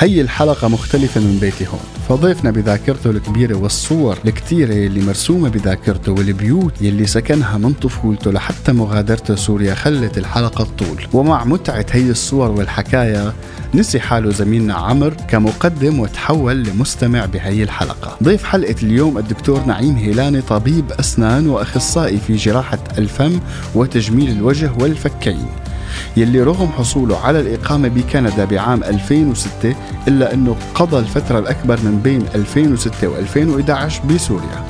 هي الحلقة مختلفة من بيتي هون فضيفنا بذاكرته الكبيرة والصور الكتيرة اللي مرسومة بذاكرته والبيوت يلي سكنها من طفولته لحتى مغادرته سوريا خلت الحلقة تطول. ومع متعة هي الصور والحكاية نسي حاله زميلنا عمر كمقدم وتحول لمستمع بهي الحلقة. ضيف حلقة اليوم الدكتور نعيم هيلاني طبيب أسنان وأخصائي في جراحة الفم وتجميل الوجه والفكين. يلي رغم حصوله على الإقامة بكندا بعام 2006 إلا أنه قضى الفترة الأكبر من بين 2006 و2011 بسوريا.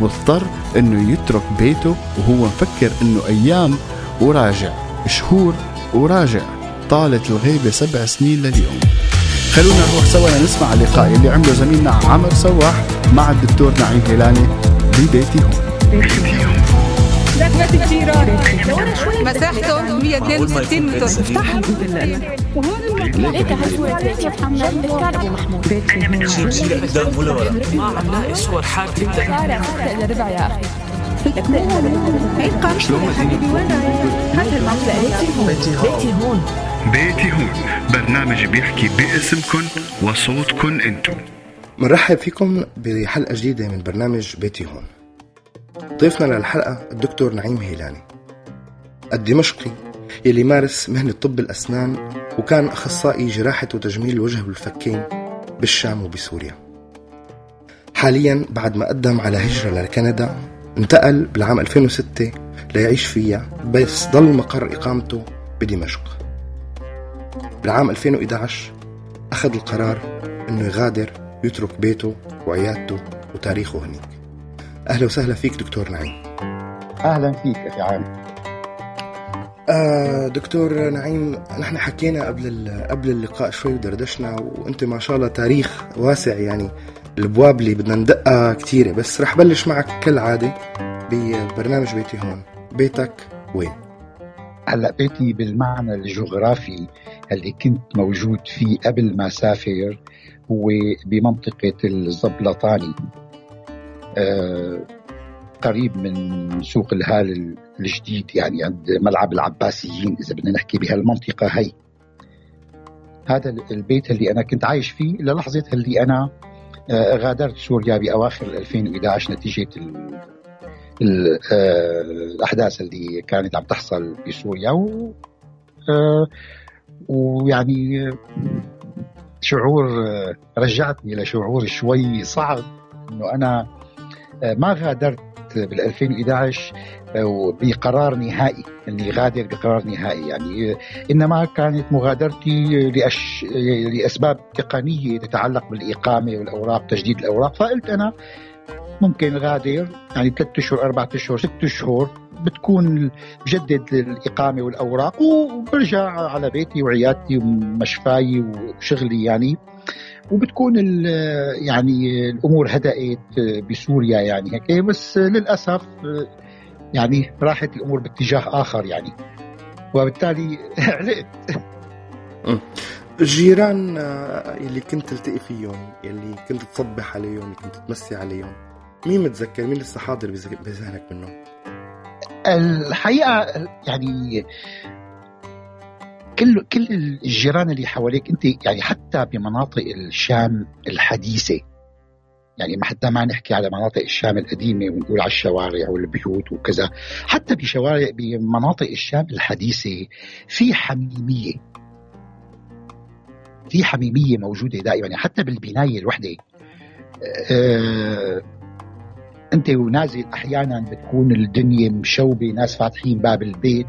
واضطر أنه يترك بيته وهو مفكر أنه أيام وراجع شهور وراجع طالت الغيبة سبع سنين لليوم. خلونا نروح سوا لنسمع اللقاء اللي عمله زميلنا عمر سواح مع الدكتور نعيم هلالي ببيتي هون مساحته 162 متر افتح ليك هالصورة بيتي محمد محمود شيل قدام ولا ورا ما عم لاقي صور ربع يا بيتي هون. بيتي هون. برنامج بيحكي باسمكم وصوتكم أنتم. مرحب فيكم بحلقة جديدة من برنامج بيتي هون. ضيفنا للحلقة الدكتور نعيم هيلاني. الدمشقي يلي مارس مهنة طب الأسنان وكان أخصائي جراحة وتجميل الوجه والفكين بالشام وبسوريا. حاليا بعد ما قدم على هجرة لكندا انتقل بالعام 2006 ليعيش فيها بس ضل مقر إقامته بدمشق. بالعام 2011 أخذ القرار أنه يغادر يترك بيته وعيادته وتاريخه هنيك. أهلا وسهلا فيك دكتور نعيم. أهلا فيك أخي عام. آه دكتور نعيم نحن حكينا قبل قبل اللقاء شوي ودردشنا وأنت ما شاء الله تاريخ واسع يعني الأبواب اللي بدنا ندقها كثيره بس رح بلش معك كالعادة ببرنامج بيتي هون. بيتك وين؟ هلأ بيتي بالمعنى الجغرافي اللي كنت موجود فيه قبل ما سافر هو بمنطقة الزبلطاني. قريب من سوق الهال الجديد يعني عند ملعب العباسيين إذا بدنا نحكي بهالمنطقة هي. هذا البيت اللي أنا كنت عايش فيه للحظه اللي أنا آه، غادرت سوريا بأواخر 2011 نتيجة آه، الأحداث اللي كانت عم تحصل بسوريا و آه، ويعني آه، شعور آه، رجعتني لشعور شوي صعب إنه أنا آه، ما غادرت بال 2011 آه، بقرار نهائي اني غادر بقرار نهائي. يعني آه، إنما كانت مغادرتي لأش... لأسباب تقنية تتعلق بالإقامة والأوراق تجديد الأوراق. فقلت أنا ممكن غادر يعني ثلاث أشهر أربع أشهر ست أشهر بتكون بجدد الإقامة والأوراق وبرجع على بيتي وعيادتي ومشفاي وشغلي يعني. وبتكون يعني الأمور هدأت بسوريا يعني هيك بس للأسف يعني راحت الأمور باتجاه آخر يعني. وبالتالي علقت الجيران يلي كنت تلتقي فيهم يلي كنت تصبح عليهم يلي كنت تمسي عليهم مين متذكر؟ مين لسه حاضر بذهنك منهم؟ الحقيقة يعني كل كل الجيران اللي حواليك أنت يعني حتى بمناطق الشام الحديثة يعني حتى ما نحكي على مناطق الشام القديمة ونقول على الشوارع والبيوت وكذا حتى بشوارع بمناطق الشام الحديثة في حميمية. في حميمية موجودة دائما حتى بالبناية الوحدة. آه أنت ونازل أحيانا بتكون الدنيا مشوبة ناس فاتحين باب البيت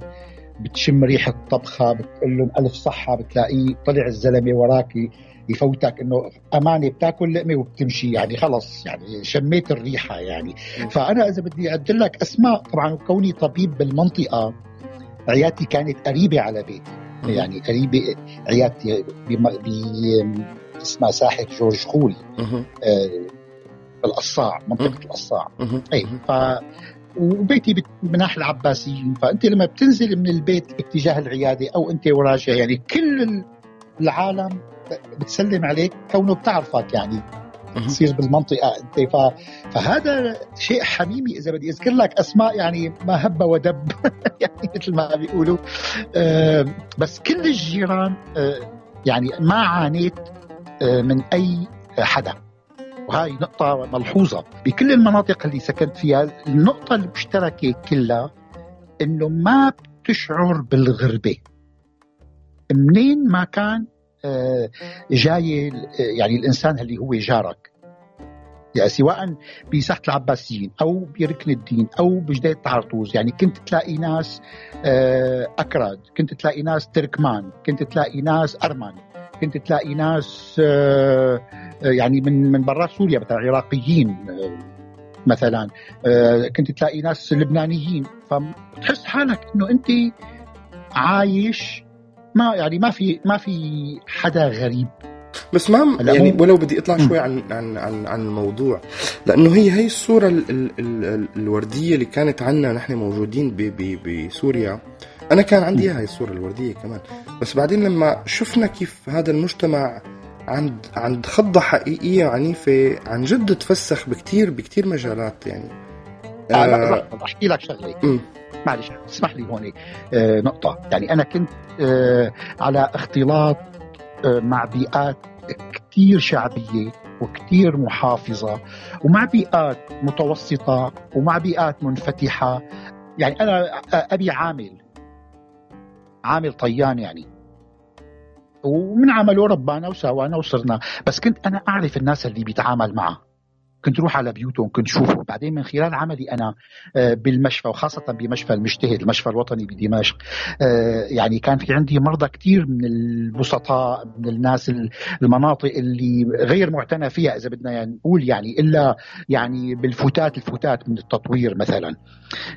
بتشم ريحه طبخه بتقول لهم ألف صحة بتلاقيه طلع الزلمة وراك يفوتك إنه أمانة بتاكل لقمة وبتمشي يعني خلص يعني شميت الريحة يعني. فأنا إذا بدي اعدل لك أسماء طبعا كوني طبيب بالمنطقة عيادتي كانت قريبة على بيتي. يعني قريبة عيادتي اسمها ساحة جورج خولي. آه، بالقصاع منطقة القصاع. اي ف وبيتي بناحية العباسيين. فأنت لما بتنزل من البيت باتجاه العيادة أو أنت وراجع يعني كل ال- العالم بتسلم عليك كونه بتعرفك يعني مهم. تصير بالمنطقة أنت. ف... فهذا شيء حميمي إذا بدي أذكر لك أسماء يعني ما هب ودب يعني مثل ما بيقولوا. آه بس كل الجيران آه يعني ما عانيت آه، من أي حدا. وهاي نقطة ملحوظة. بكل المناطق اللي سكنت فيها النقطة المشتركة كلها إنه ما بتشعر بالغربة. منين ما كان آه، جاي يعني الإنسان اللي هو جارك. يعني سواء بساحة العباسيين أو بركن الدين أو بجديد طرطوس. يعني كنت تلاقي ناس آه، أكراد كنت تلاقي ناس تركمان كنت تلاقي ناس أرمن كنت تلاقي ناس آه، يعني من من برات سوريا مثلا عراقيين مثلا. كنت تلاقي ناس لبنانيين. فتحس حالك إنه أنت عايش ما يعني ما في ما في حدا غريب. بس ما يعني ولو بدي اطلع شوي عن عن عن عن الموضوع. لأنه هي هي الصورة ال ال ال الوردية اللي كانت عنا نحن موجودين بسوريا. أنا كان عندي هاي الصورة الوردية كمان. بس بعدين لما شفنا كيف هذا المجتمع عند عند خضة حقيقية عنيفه عن جد تفسخ بكتير بكتير مجالات يعني. آه لا أحكي لك شغلة معلش اسمح لي هون آه نقطة. يعني أنا كنت آه على اختلاط آه مع بيئات كثير شعبية وكثير محافظة ومع بيئات متوسطة ومع بيئات منفتحة. يعني أنا أبي عامل عامل طيان يعني. ومن عمله ربانا وساوانا وصرنا. بس كنت أنا أعرف الناس اللي بيتعامل معها كنت روح على بيوتهم كنت شوفهم. بعدين من خلال عملي أنا آه، بالمشفى وخاصة بمشفى المجتهد المشفى الوطني بدمشق آه، يعني كان في عندي مرضى كثير من البسطاء من الناس المناطق اللي غير معتنى فيها إذا بدنا يعني نقول يعني إلا يعني بالفتات الفتات من التطوير مثلا.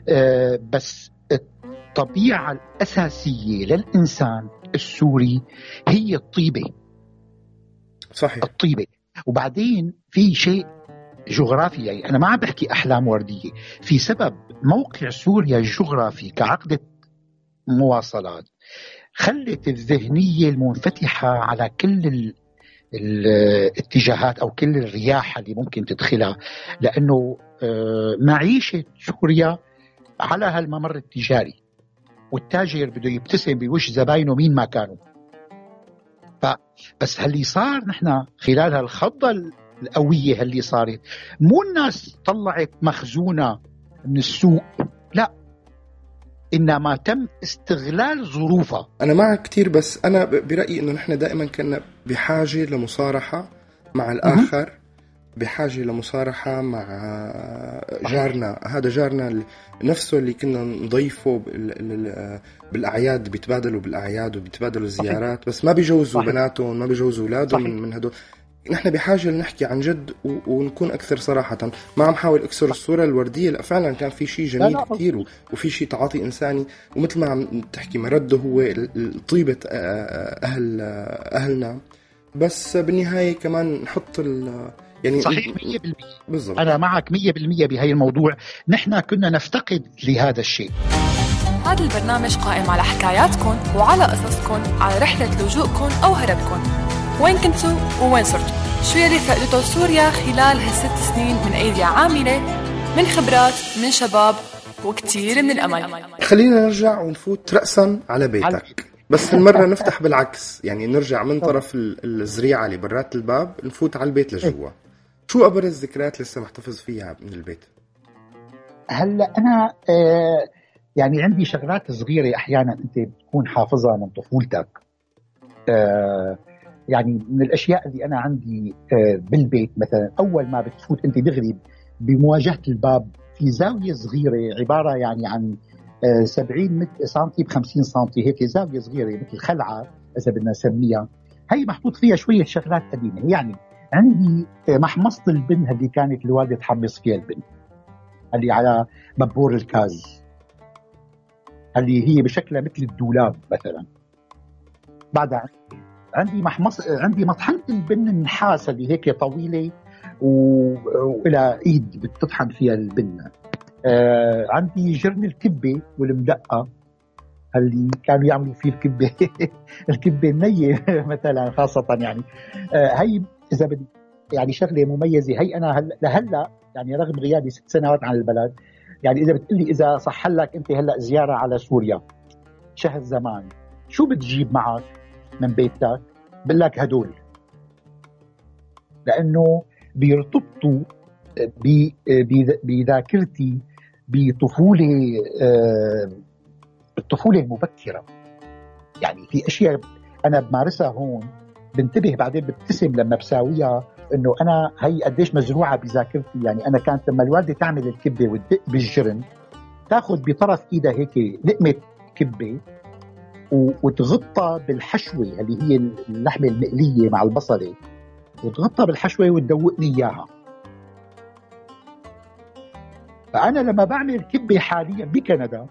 آه، بس الطبيعة الأساسية للإنسان السوري هي الطيبة. صحيح. الطيبة. وبعدين في شيء جغرافي يعني أنا ما عم بحكي أحلام وردية. في سبب موقع سوريا الجغرافي كعقدة مواصلات خلت الذهنية المنفتحة على كل الاتجاهات أو كل الرياح اللي ممكن تدخلها. لأنه آه، معيشة سوريا على هالممر التجاري. والتاجر بده يبتسم بوش زباينه مين ما كانوا. بس اللي صار نحن خلال هالخضة القوية اللي صارت مو الناس طلعت مخزونة من السوق لا. إنما تم استغلال ظروفها. أنا معك كثير بس أنا برأيي إنه نحن دائما كنا بحاجة لمصارحة مع الآخر. بحاجة لمصارحة مع جارنا. هذا جارنا نفسه اللي كنا نضيفه بالأعياد بيتبادلوا بالأعياد وبيتبادلوا الزيارات بس ما بيجوزوا بناتهم ما بيجوزوا أولادهم من, من هدول. نحن بحاجة لنحكي عن جد ونكون أكثر صراحة. ما عم حاول أكسر الصورة الوردية لا فعلا كان في شيء جميل كثير وفي شيء تعاطي إنساني. ومثل ما عم تحكي مرده هو طيبة أهل أهلنا. بس بالنهاية كمان نحط يعني صحيح 100% بالضبط. أنا معك 100% بهي الموضوع. نحن كنا نفتقد لهذا الشيء. هذا البرنامج قائم على حكاياتكم وعلى قصصكم على رحلة لجوءكم أو هربكم. وين كنتوا ووين صرتوا؟ شو يلي فقدته سوريا خلال هالست سنين من أيدي عاملة؟ من خبرات من شباب وكتير من الأمل. خلينا نرجع ونفوت رأسا على بيتك. بس المرة نفتح بالعكس. يعني نرجع من طرف الزريعة اللي برات الباب نفوت على البيت لجوا. شو أبرز ذكريات لسه محتفظ فيها من البيت؟ هلأ أنا آه يعني عندي شغلات صغيرة أحيانا أنت بتكون حافظها من طفولتك آه يعني من الأشياء اللي أنا عندي آه بالبيت مثلا أول ما بتفوت أنت دغري بمواجهة الباب في زاوية صغيرة عبارة يعني عن 70 سم ب 50 سم هيك زاوية صغيرة مثل خلعة إذا بدنا نسميها هي محطوط فيها شوية شغلات قديمة يعني عندي محمصة البن اللي كانت الوالدة تحمص فيها البن اللي على مبور الكاز. اللي هي بشكلها مثل الدولاب مثلا. بعدها عندي محمص عندي مطحنة البن النحاس اللي هيك طويلة و... وإلى إيد بتطحن فيها البن. آه عندي جرن الكبة والمدقة. اللي كانوا يعملوا فيه الكبة. الكبة النية مثلا خاصة يعني. آه هي إذا بدي يعني شغلة مميزة. هي أنا هل لهلأ يعني رغم غيابي ست سنوات عن البلد يعني إذا بتقول لي إذا صح لك أنت هلأ زيارة على سوريا شهر زمان شو بتجيب معك من بيتك؟ بقول لك هدول. لأنه بيرتبطوا بذاكرتي بطفولة آه، الطفولة المبكرة. يعني في أشياء أنا بمارسها هون بنتبه بعدين ببتسم لما بساويها إنه أنا هي قديش مزروعة بذاكرتي. يعني أنا كانت لما الوالدة تعمل الكبه وتدق بالجرن تاخذ بطرف إيدها هيك لقمه كبه وتغطى بالحشوة اللي هي اللحمة المقلية مع البصلة وتغطى بالحشوة وتدوقني إياها. فأنا لما بعمل كبه حاليا بكندا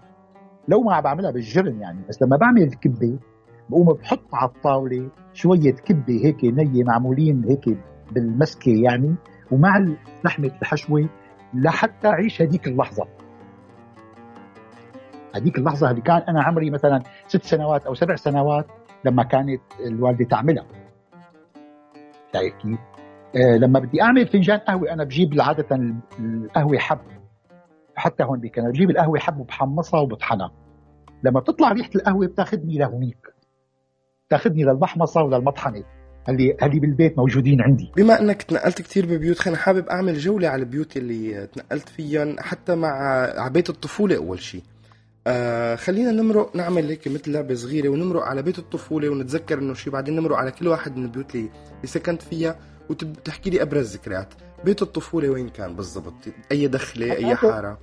لو ما عم بعملها بالجرن يعني بس لما بعمل الكبه بقوم بحط على الطاولة شوية كبة هيك نية معمولين هيك بالمسكة يعني ومع لحمة الحشوة لحتى أعيش هذيك اللحظة. هذيك اللحظة اللي كان أنا عمري مثلا ست سنوات أو سبع سنوات لما كانت الوالدة تعملها. شايف كيف؟ آه لما بدي أعمل فنجان قهوة أنا بجيب عادة القهوة حب. حتى هون بكندا بجيب القهوة حب وبحمصها وبطحنها. لما بتطلع ريحة القهوة بتاخذني لهونيك. بتاخذني للمحمصة وللمطحنه اللي اللي بالبيت موجودين عندي. بما انك تنقلت كتير ببيوت خلينا حابب أعمل جولة على البيوت اللي تنقلت فيها حتى مع على بيت الطفولة أول شيء آه خلينا نمرق نعمل هيك مثل لعبة صغيرة ونمرق على بيت الطفولة ونتذكر إنه شيء بعدين نمرق على كل واحد من البيوت اللي, اللي سكنت فيها. وتحكي لي أبرز ذكريات بيت الطفولة وين كان بالضبط؟ أي دخلة أي حارة؟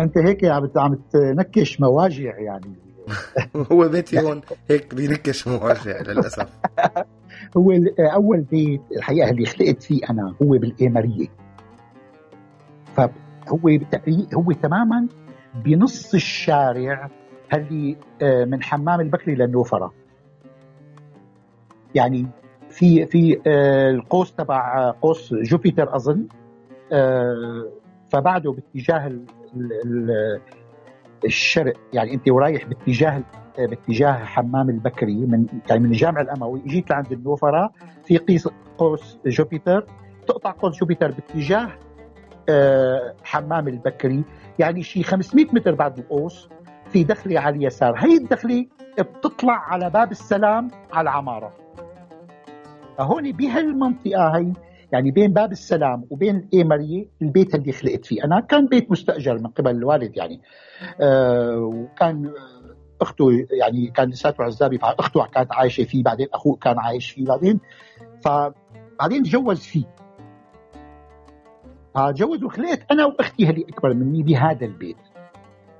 أنت هيك عم عم تنكش مواجع يعني. هو بيتي هون هيك بينكش مواجع للأسف. هو أول بيت الحقيقة اللي خلقت فيه أنا هو بالايماريه فهو هو تماما بنص الشارع اللي آه، من حمام البكري للنوفرة. يعني في في آه، القوس تبع آه، قوس جوبيتر أظن فبعده باتجاه الشرق يعني أنت ورايح باتجاه باتجاه حمام البكري من يعني من الجامع الأموي جيت لعند النوفره في قيس قوس جوبيتر تقطع قوس جوبيتر باتجاه آه، حمام البكري يعني شي 500 متر بعد القوس في دخله على اليسار. هي الدخله بتطلع على باب السلام على العمارة. فهون بهالمنطقة هي يعني بين باب السلام وبين الايمريه البيت اللي خلقت فيه. أنا كان بيت مستأجر من قبل الوالد يعني. آه وكان آه، أخته يعني كان لساته عزابي فاخته كانت عايشة فيه بعدين أخوه كان عايش فيه بعدين فبعدين تجوز فيه. فتجوز وخلقت أنا وأختي اللي أكبر مني بهذا البيت.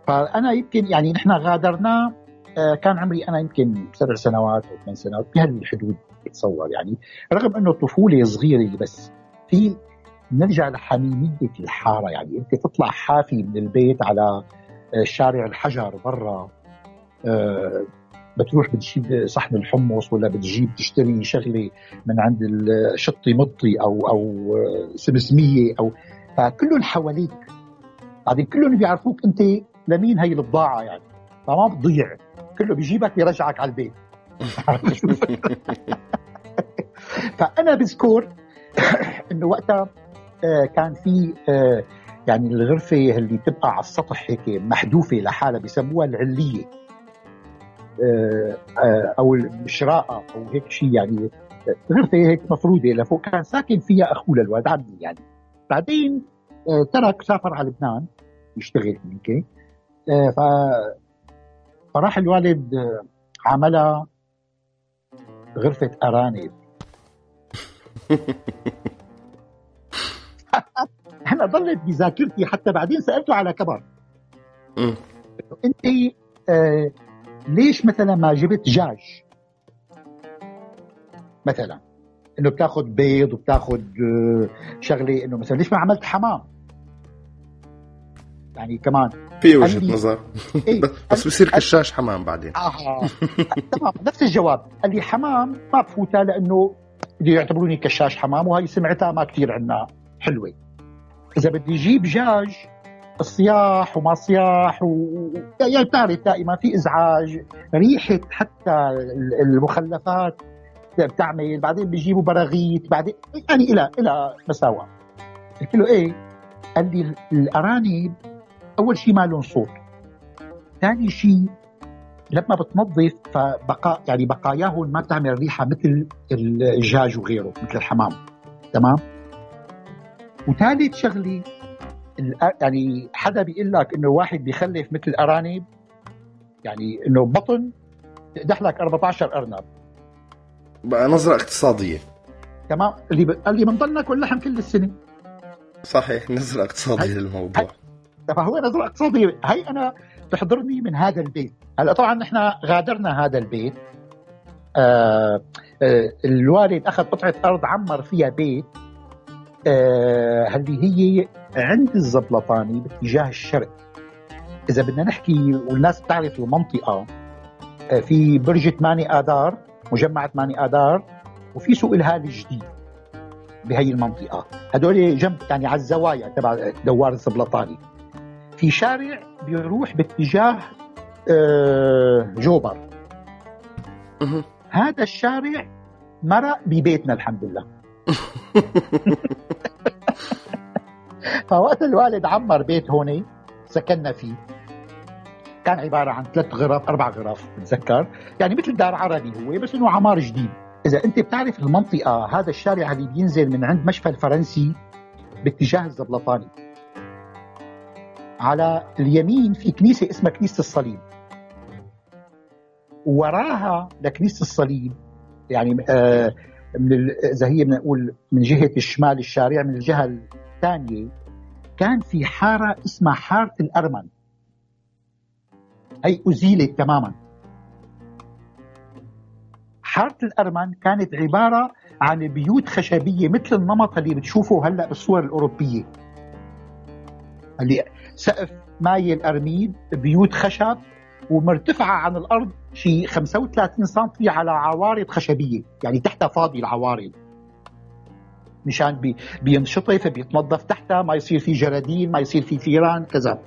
فأنا يمكن يعني نحن غادرناه كان عمري أنا يمكن سبع سنوات أو ثمان سنوات بهالحدود بتصور يعني رغم أنه طفولة صغيرة بس في نرجع لحميمية الحارة يعني أنت تطلع حافي من البيت على آه، شارع الحجر برا آه، بتروح بتجيب صحن الحمص ولا بتجيب تشتري شغلة من عند الشطي مطي أو أو آه، سمسمية أو فكلهم حواليك. بعدين كلهم بيعرفوك أنت لمين هي البضاعة يعني فما بتضيع. كله بيجيبك بيرجعك على البيت. فأنا بذكر إنه وقتها آه، كان في آه، يعني الغرفة اللي تبقى على السطح هيك محذوفة لحالها بسموها العلية. آه، أو الشراءه أو هيك شيء يعني غرفة هيك مفروده لفوق. كان ساكن فيها أخوه للوالد عمي يعني. بعدين ترك سافر على لبنان يشتغل هنيك آه، ف فراح الوالد آه، عملها غرفة أرانب. أنا ضلت بذاكرتي حتى بعدين سألته على كبر. أنت آه ليش مثلا ما جبت دجاج مثلا. إنه بتاخذ بيض وبتاخذ آه شغلة إنه مثلا ليش ما عملت حمام؟ يعني كمان. في وجهة لي- نظر. إيه بس بصير كشاش حمام بعدين. آه. تمام نفس الجواب. قال لي حمام ما بفوتها لأنه بده يعتبروني كشاش حمام وهي سمعتها ما كثير عنا. حلوة. إذا بدي أجيب دجاج صياح وما صياح و... يعني بتعرف دائما في إزعاج. ريحة حتى ال- المخلفات بتعمل بعدين بيجيبوا براغيث بعدين يعني إلى إلى مساوئ. قلت له إيه؟ قال لي الأرانب أول شيء ما لهم صوت. ثاني شيء لما بتنظف فبقى يعني بقاياهم ما بتعمل ريحة مثل الدجاج وغيره مثل الحمام. تمام؟ وثالث شغلة يعني حدا بيقول لك إنه واحد بيخلف مثل الارانب يعني إنه بطن تقدح لك 14 أرنب. بقى نظرة اقتصادية. تمام؟ اللي ب... قال لي بنضل ناكل لحم كل السنة. صحيح نظرة اقتصادية للموضوع. فهو نظرة اقتصادية هي أنا تحضرني من هذا البيت. هلأ طبعا نحن غادرنا هذا البيت. آه آه الوالد أخذ قطعة أرض عمر فيها بيت. آه اللي هي عند الزبلطاني باتجاه الشرق. إذا بدنا نحكي والناس بتعرف المنطقة آه في برج 8 آذار مجمع 8 آذار وفي سوق الهال الجديد بهي المنطقة. هدول جنب يعني على الزوايا تبع دوار الزبلطاني. في شارع بيروح باتجاه آه، جوبر. هذا الشارع مرق ببيتنا الحمد لله. فوقت الوالد عمر بيت هون سكننا فيه. كان عبارة عن ثلاث غرف أربع غرف بتذكر. يعني مثل دار عربي هو بس إنه عمار جديد. إذا أنت بتعرف المنطقة هذا الشارع اللي بينزل من عند مشفى الفرنسي باتجاه الزبلطاني. على اليمين في كنيسة اسمها كنيسة الصليب. وراها لكنيسة الصليب يعني آه من إذا هي بنقول من جهة الشمال الشارع من الجهة الثانية كان في حارة اسمها حارة الأرمن. هي أزيلت تماما. حارة الأرمن كانت عبارة عن بيوت خشبية مثل النمط اللي بتشوفه هلأ بالصور الأوروبية. اللي سقف مايل أرميد بيوت خشب ومرتفعة عن الأرض شي 35 سم على عوارض خشبية يعني تحتها فاضي العوارض. مشان بي بينشطف بيتنظف تحتها ما يصير في جرادين ما يصير في فيران كذا.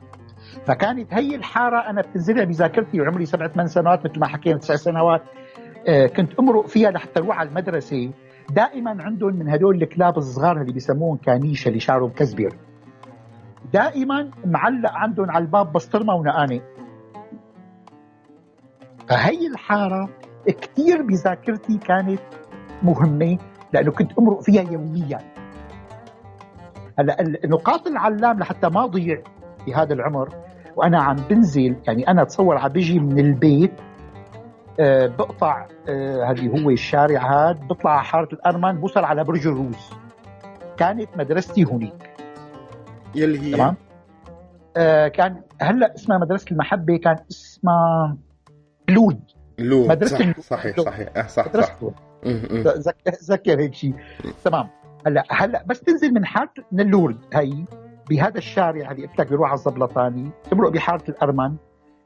فكانت هي الحارة أنا بتنزلها بذاكرتي وعمري سبع ثمان سنوات مثل ما حكينا تسع سنوات آه، كنت أمرق فيها لحتى أروح على المدرسة. دائما عندهم من هدول الكلاب الصغار اللي بيسموهم كانيشة اللي شعرهم كزبير دائما معلق عندهم على الباب بسطرمة ونقانة. فهي الحارة كثير بذاكرتي كانت مهمة لأنه كنت أمرق فيها يوميا. هلا النقاط العلام لحتى ما اضيع في هذا العمر وأنا عم بنزل يعني أنا أتصور عم بيجي من البيت آه بقطع آه اللي هو الشارع هذا بطلع على حارة الأرمن بوصل على برج الروس. كانت مدرستي هناك يلي هي. تمام؟ آه كان هلا اسمها مدرسة المحبة كان اسمها لود. لو مدرسة صح. صحيح. صحيح. آه صح صح. مدرسه لود. ذكر هيك شيء تمام. هلا هلا بس تنزل من حارة نلورد هي بهذا الشارع اللي قلت لك بيروح على الزبلطاني تمرق بحارة الأرمن.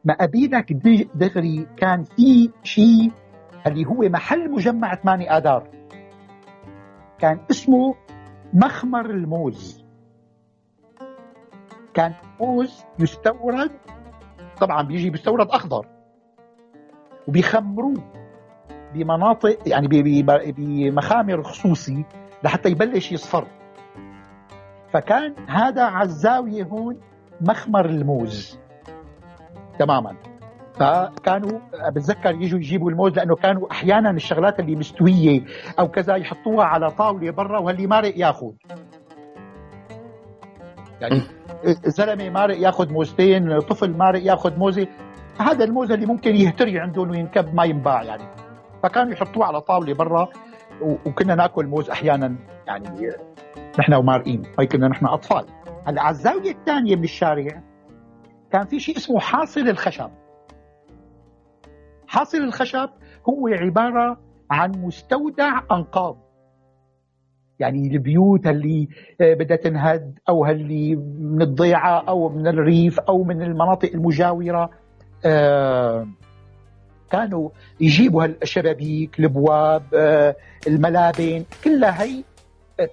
ما قبيلك دغ- دغري كان في شيء اللي هو محل مجمع 8 آذار. كان اسمه مخمر الموز. كان موز يستورد طبعا بيجي بيستورد أخضر. وبيخمروه بمناطق يعني بمخامر خصوصي لحتى يبلش يصفر. فكان هذا على الزاوية هون مخمر الموز. تماما. فكانوا بتذكر يجوا يجيبوا الموز لأنه كانوا أحيانا الشغلات اللي مستوية أو كذا يحطوها على طاولة برا واللي مارق ياخذ. يعني زلمة مارق ياخذ موزتين طفل مارق ياخذ موزة. هذا الموز اللي ممكن يهتري عندهم وينكب ما ينباع يعني. فكانوا يحطوه على طاولة برا وكنا ناكل موز أحيانا يعني نحن ومارقين. هي كنا نحن أطفال. هلأ على الزاوية الثانية من الشارع كان في شيء اسمه حاصل الخشب. حاصل الخشب هو عبارة عن مستودع أنقاض. يعني البيوت اللي آه، بدها تنهد أو اللي من الضيعة أو من الريف أو من المناطق المجاورة. آه، كانوا يجيبوا هالشبابيك الابواب آه، الملابن كلها هي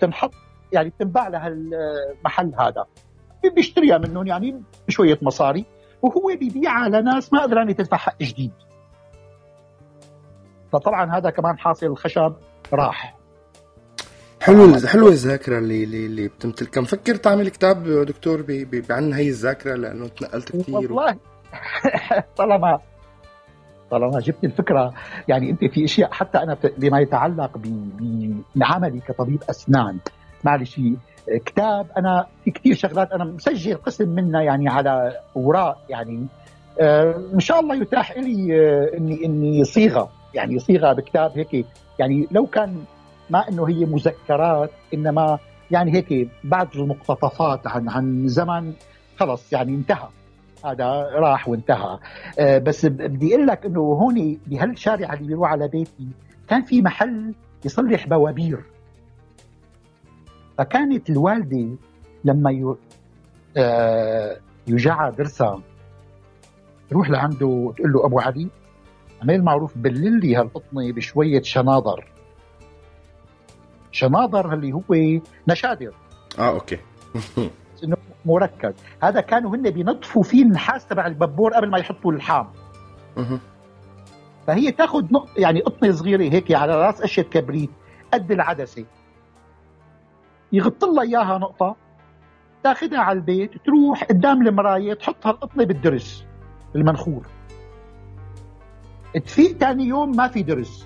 تنحط يعني بتنباع لها المحل هذا بيشتريها منهم يعني بشوية مصاري وهو بيبيعها لناس ما قدران تدفع حق جديد. فطبعا هذا كمان حاصل الخشب راح. حلو حلوة الذاكرة اللي اللي, اللي بتمتلكها مفكر تعمل كتاب دكتور عن هي الذاكرة؟ لأنه تنقلت كثير والله. طالما طالما جبت الفكرة. يعني أنت في أشياء حتى أنا بما يتعلق بعملي كطبيب أسنان. معلش كتاب أنا في كثير شغلات أنا مسجل قسم منها يعني على اوراق يعني آه، إن شاء الله يتاح لي آه، اني إني صيغة. يعني صيغة بكتاب هيك. يعني لو كان ما إنه هي مذكرات إنما يعني هيك بعض المقتطفات عن عن زمن خلص يعني انتهى. هذا راح وانتهى. آه، بس بدي أقول لك إنه هون بهالشارع اللي بيروح على بيتي كان في محل يصلح بوابير. فكانت الوالدة لما يجعى درسها تروح لعنده تقول له أبو علي عمل معروف بلل لي هالقطنة بشوية شناضر شناضر اللي هو نشادر آه أوكي. إنه مركز. هذا كانوا هن بينظفوا فيه النحاس تبع الببور قبل ما يحطوا اللحام. فهي تاخذ نق... يعني قطنة صغيرة هيك على راس اشياء كبريت قد العدسة. يغط لها إياها نقطة. تاخذها على البيت تروح قدام المراية تحط هالقطنة بالدرس المنخور. تفيق ثاني يوم ما في درس.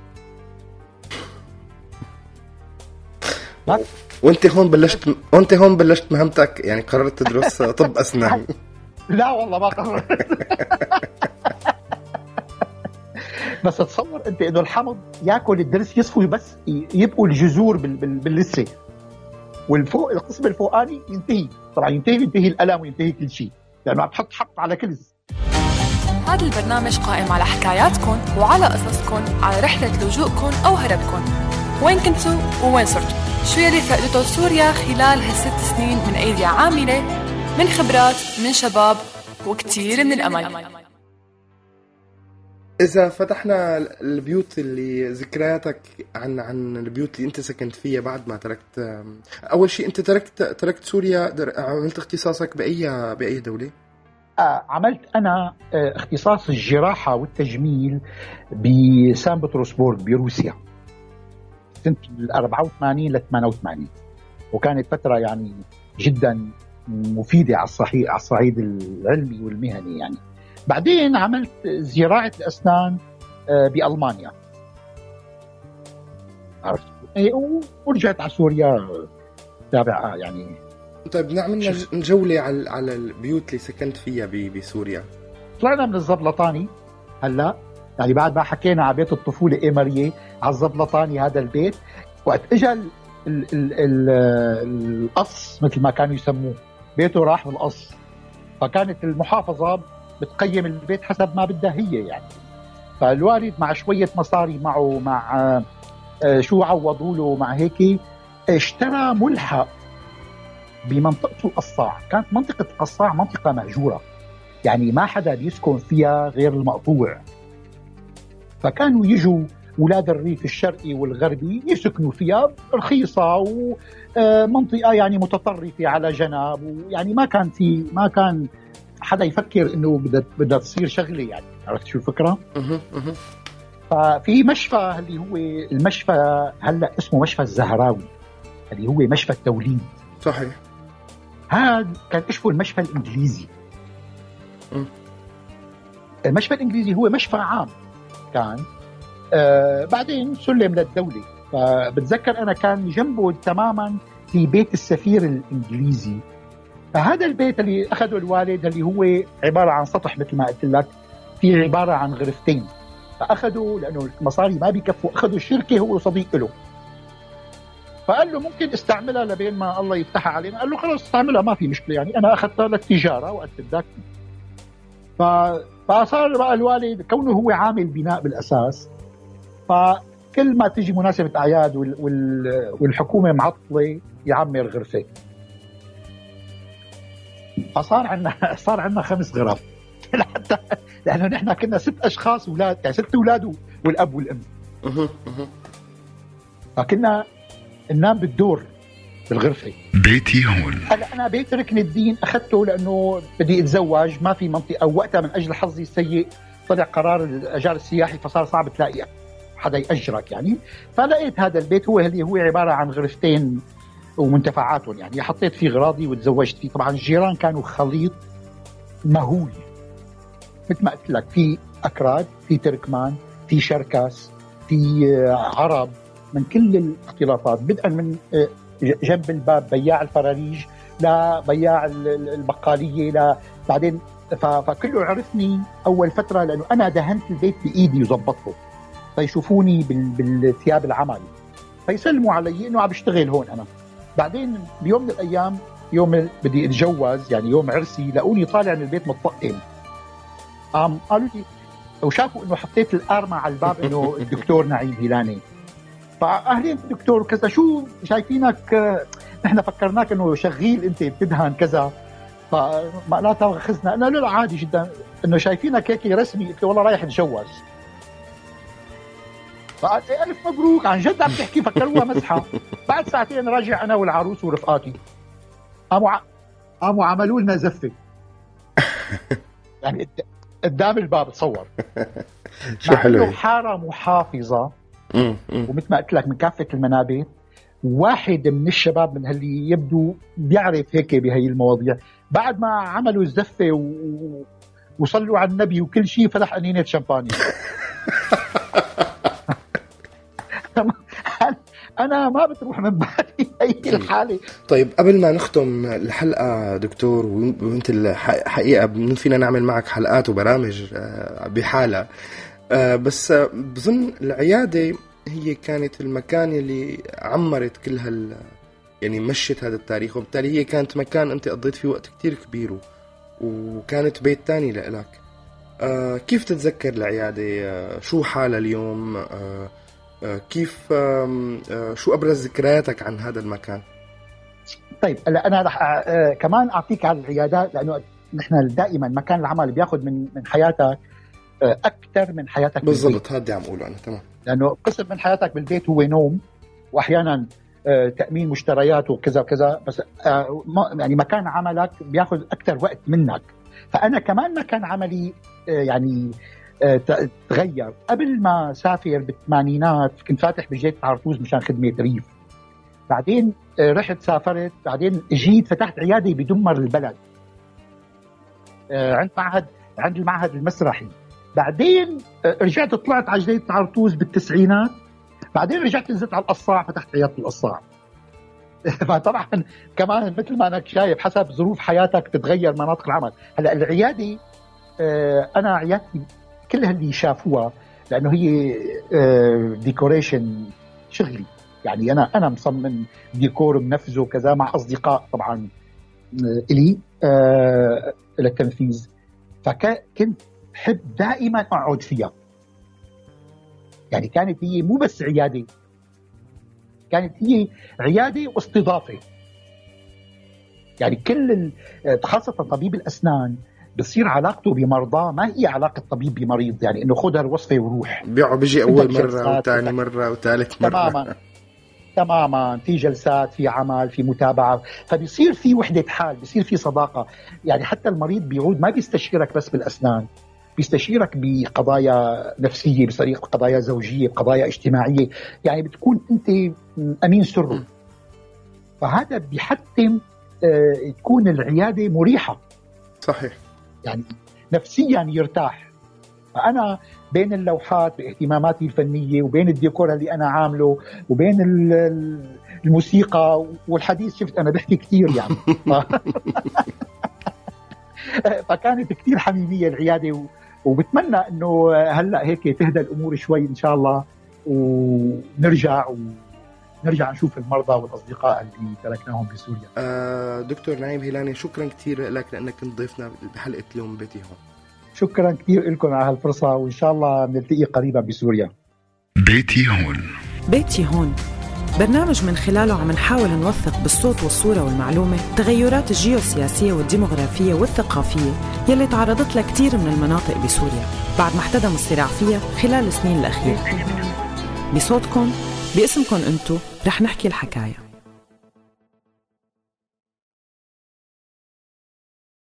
وانت هون بلشت وانت هون بلشت مهمتك يعني قررت تدرس طب أسنان. لا والله ما قررت. بس تصور أنت إنه الحمض ياكل الدرس يصفوا بس يبقوا الجذور باللسه والفوق القسم الفوقاني ينتهي. طبعا ينتهي ينتهي الألم وينتهي كل شيء. لأنه عم تحط حق على كلز هذا البرنامج قائم على حكاياتكم وعلى قصصكم على رحلة لجوءكم أو هربكم وين كنتوا ووين صرتوا شو يلي فقدته سوريا خلال هالست سنين من أيدي عاملة؟ من خبرات من شباب وكتير من الأمل. إذا فتحنا البيوت اللي ذكرياتك عن عن البيوت اللي أنت سكنت فيها بعد ما تركت أول شيء أنت تركت تركت سوريا عملت اختصاصك بأي بأي دولة؟ آه، عملت أنا آه، اختصاص الجراحة والتجميل بسان بطرسبورغ بروسيا. سنة 84 ل 88 وكانت فترة يعني جدا مفيدة على الصعيد على الصعيد العلمي والمهني يعني. بعدين عملت زراعة الأسنان آه، بألمانيا. عرفت؟ إيه، ورجعت على سوريا تابع يعني. طيب نعمل جولة على على البيوت اللي سكنت فيها بسوريا. طلعنا من الزبلطاني هلأ. يعني بعد ما حكينا على بيت الطفولة إيمارية على الزبلطاني هذا البيت وقت اجى ال ال ال القص مثل ما كانوا يسموه بيته راح بالقص. فكانت المحافظة بتقيم البيت حسب ما بدها هي يعني. فالوالد مع شوية مصاري معه مع آه، شو عوضوا له مع هيك اشترى ملحق بمنطقة القصاع. كانت منطقة القصاع منطقة مهجورة يعني ما حدا بيسكن فيها غير المقطوع. فكانوا يجوا أولاد الريف الشرقي والغربي يسكنوا فيها رخيصة ومنطقه يعني متطرفة على جنب ويعني ما كان في ما كان حدا يفكر إنه بدها بدها تصير شغلة يعني. عرفت شو الفكرة؟ ففي مشفى اللي هو المشفى هلأ اسمه مشفى الزهراوي اللي هو مشفى التوليد. صحيح. هذا كان اسمه المشفى الإنجليزي. المشفى الإنجليزي هو مشفى عام. كان. آه بعدين سلم للدولة. فبتذكر أنا كان جنبه تماما في بيت السفير الإنجليزي. فهذا البيت اللي أخذه الوالد اللي هو عبارة عن سطح مثل ما قلت لك في عبارة عن غرفتين. فاخذوا لأنه المصاري ما بيكفوا. اخذوا الشركة هو صديق له. فقال له ممكن استعملها لبين ما الله يفتحها علينا. قال له خلص استعملها ما في مشكلة. يعني أنا أخذتها للتجارة وقت بدك. فصار بقى الوالد كونه هو عامل بناء بالأساس. فكل ما تيجي مناسبة أعياد وال... وال... والحكومة معطلة يعمر غرفة. فصار عندنا صار عندنا خمس غرف. لحتى لأنه نحن كنا ست أشخاص أولاد يعني ست أولاد والأب والأم. فكنا ننام بالدور. بالغرفه بيتي هون. هلا أنا بيت ركن الدين أخذته لأنه بدي أتزوج ما في منطقة وقتها من أجل حظي السيء طلع قرار الاجار السياحي فصار صعب تلاقي حدا يأجرك يعني. فلقيت هذا البيت هو اللي هو عبارة عن غرفتين ومنتفعاتهم يعني. حطيت فيه غراضي وتزوجت فيه. طبعا الجيران كانوا خليط مهول. مثل ما قلت لك في أكراد في تركمان في شركاس في عرب. من كل الاختلاطات بدءا من جنب الباب بياع الفراريج لا بياع البقالية لا. بعدين فكله عرفني أول فترة لأنه أنا دهنت البيت بإيدي وظبطته. فيشوفوني بالثياب العمل فيسلموا علي إنه عم بشتغل هون أنا. بعدين بيوم من الأيام يوم بدي أتجوز يعني يوم عرسي لقوني طالع من البيت متطقم. قام قالوا لي وشافوا إنه حطيت الارمه على الباب إنه الدكتور نعيم هيلاني. فاهلين الدكتور كذا شو شايفينك؟ نحن فكرناك إنه شغيل أنت بتدهن كذا فما تاخذنا أنا لا عادي جدا. إنه شايفينك هيك رسمي قلت والله رايح اتجوز فقال لي ألف مبروك. عن جد عم تحكي فكروها مزحة. بعد ساعتين راجع أنا والعروس ورفقاتي. قاموا قاموا عملوا لنا زفة. يعني قدام الباب تصور. شو حلو حارة محافظة. ومثل ما قلت لك من كافة المنابت واحد من الشباب من اللي يبدو بيعرف هيك بهي المواضيع. بعد ما عملوا الزفة و... وصلوا على النبي وكل شيء فتح أنينة شمبانيا أنا ما بتروح من بالي هي الحالة. طيب قبل ما نختم الحلقة دكتور وأنت الحقيقة فينا نعمل معك حلقات وبرامج آه، بحالها؟ آه، بس بظن العيادة هي كانت المكان اللي عمرت كل هال يعني مشت هذا التاريخ وبالتالي هي كانت مكان أنت قضيت فيه وقت كتير كبير وكانت بيت تاني لإلك. آه كيف تتذكر العيادة؟ آه شو حالها اليوم؟ آه آه كيف آه شو أبرز ذكرياتك عن هذا المكان؟ طيب هلا أنا رح آه كمان أعطيك على العيادات لأنه نحن دائما مكان العمل بياخذ من من حياتك. آه أكثر من حياتك بالضبط هذا عم أقوله أنا تمام. لأنه قسم من حياتك بالبيت هو نوم واحيانا آه، تأمين مشتريات وكذا وكذا بس آه، يعني مكان عملك بياخذ أكثر وقت منك. فأنا كمان مكان عملي آه، يعني تغير. قبل ما سافر بالثمانينات كنت فاتح بجيت عرطوز مشان خدمة ريف. بعدين رحت سافرت بعدين جيت فتحت عيادة بدمر البلد. عند معهد عند المعهد المسرحي. بعدين رجعت طلعت على جديد عرطوز بالتسعينات. بعدين رجعت نزلت على القصاع فتحت عياده القصاع فطبعا كمان مثل ما انك شايف حسب ظروف حياتك تتغير مناطق العمل. هلأ العيادة آه، أنا عيادتي كل اللي شافوها لأنه هي ديكوريشن آه، شغلي. يعني أنا أنا مصمم ديكور منفذه كذا مع أصدقاء طبعا آه، إلي للتنفيذ. فكنت بحب دائما أقعد فيها. يعني كانت هي مو بس عياده كانت هي عياده واستضافه يعني كل خاصة طبيب الأسنان بصير علاقته بمرضاه ما هي علاقة طبيب بمريض يعني إنه خذ الوصفة وروح. بيقعد بيجي أول مرة وثاني مرة وثالث مرة. تماما. تماما. في جلسات في عمل في متابعة. فبيصير في وحدة حال بيصير في صداقة. يعني حتى المريض بيعود ما بيستشيرك بس بالأسنان. بيستشيرك بقضايا نفسية بقضايا زوجية بقضايا اجتماعية. يعني بتكون أنت أمين سره فهذا بيحتم آه، تكون العيادة مريحة. صحيح. يعني نفسيا يرتاح. فأنا بين اللوحات باهتماماتي الفنية وبين الديكور اللي أنا عامله وبين الموسيقى والحديث شفت أنا بحكي كثير يعني. فكانت كثير حميمية العيادة وبتمنى إنه هلأ هيك تهدى الأمور شوي إن شاء الله ونرجع ونرجع نشوف المرضى والأصدقاء اللي تركناهم بسوريا. آه دكتور نعيم هيلاني شكرا كثير لك لأنك كنت ضيفنا بحلقة اليوم بيتي هون. شكرا كثير لكم على هالفرصة وإن شاء الله نلتقي قريبا بسوريا. بيتي هون. بيتي هون برنامج من خلاله عم نحاول نوثق بالصوت والصورة والمعلومة التغيرات الجيوسياسية والديمغرافية والثقافية يلي تعرضت لها كثير من المناطق بسوريا. بعد ما احتدم الصراع فيها خلال السنين الأخيرة. بصوتكم باسمكم انتو رح نحكي الحكاية.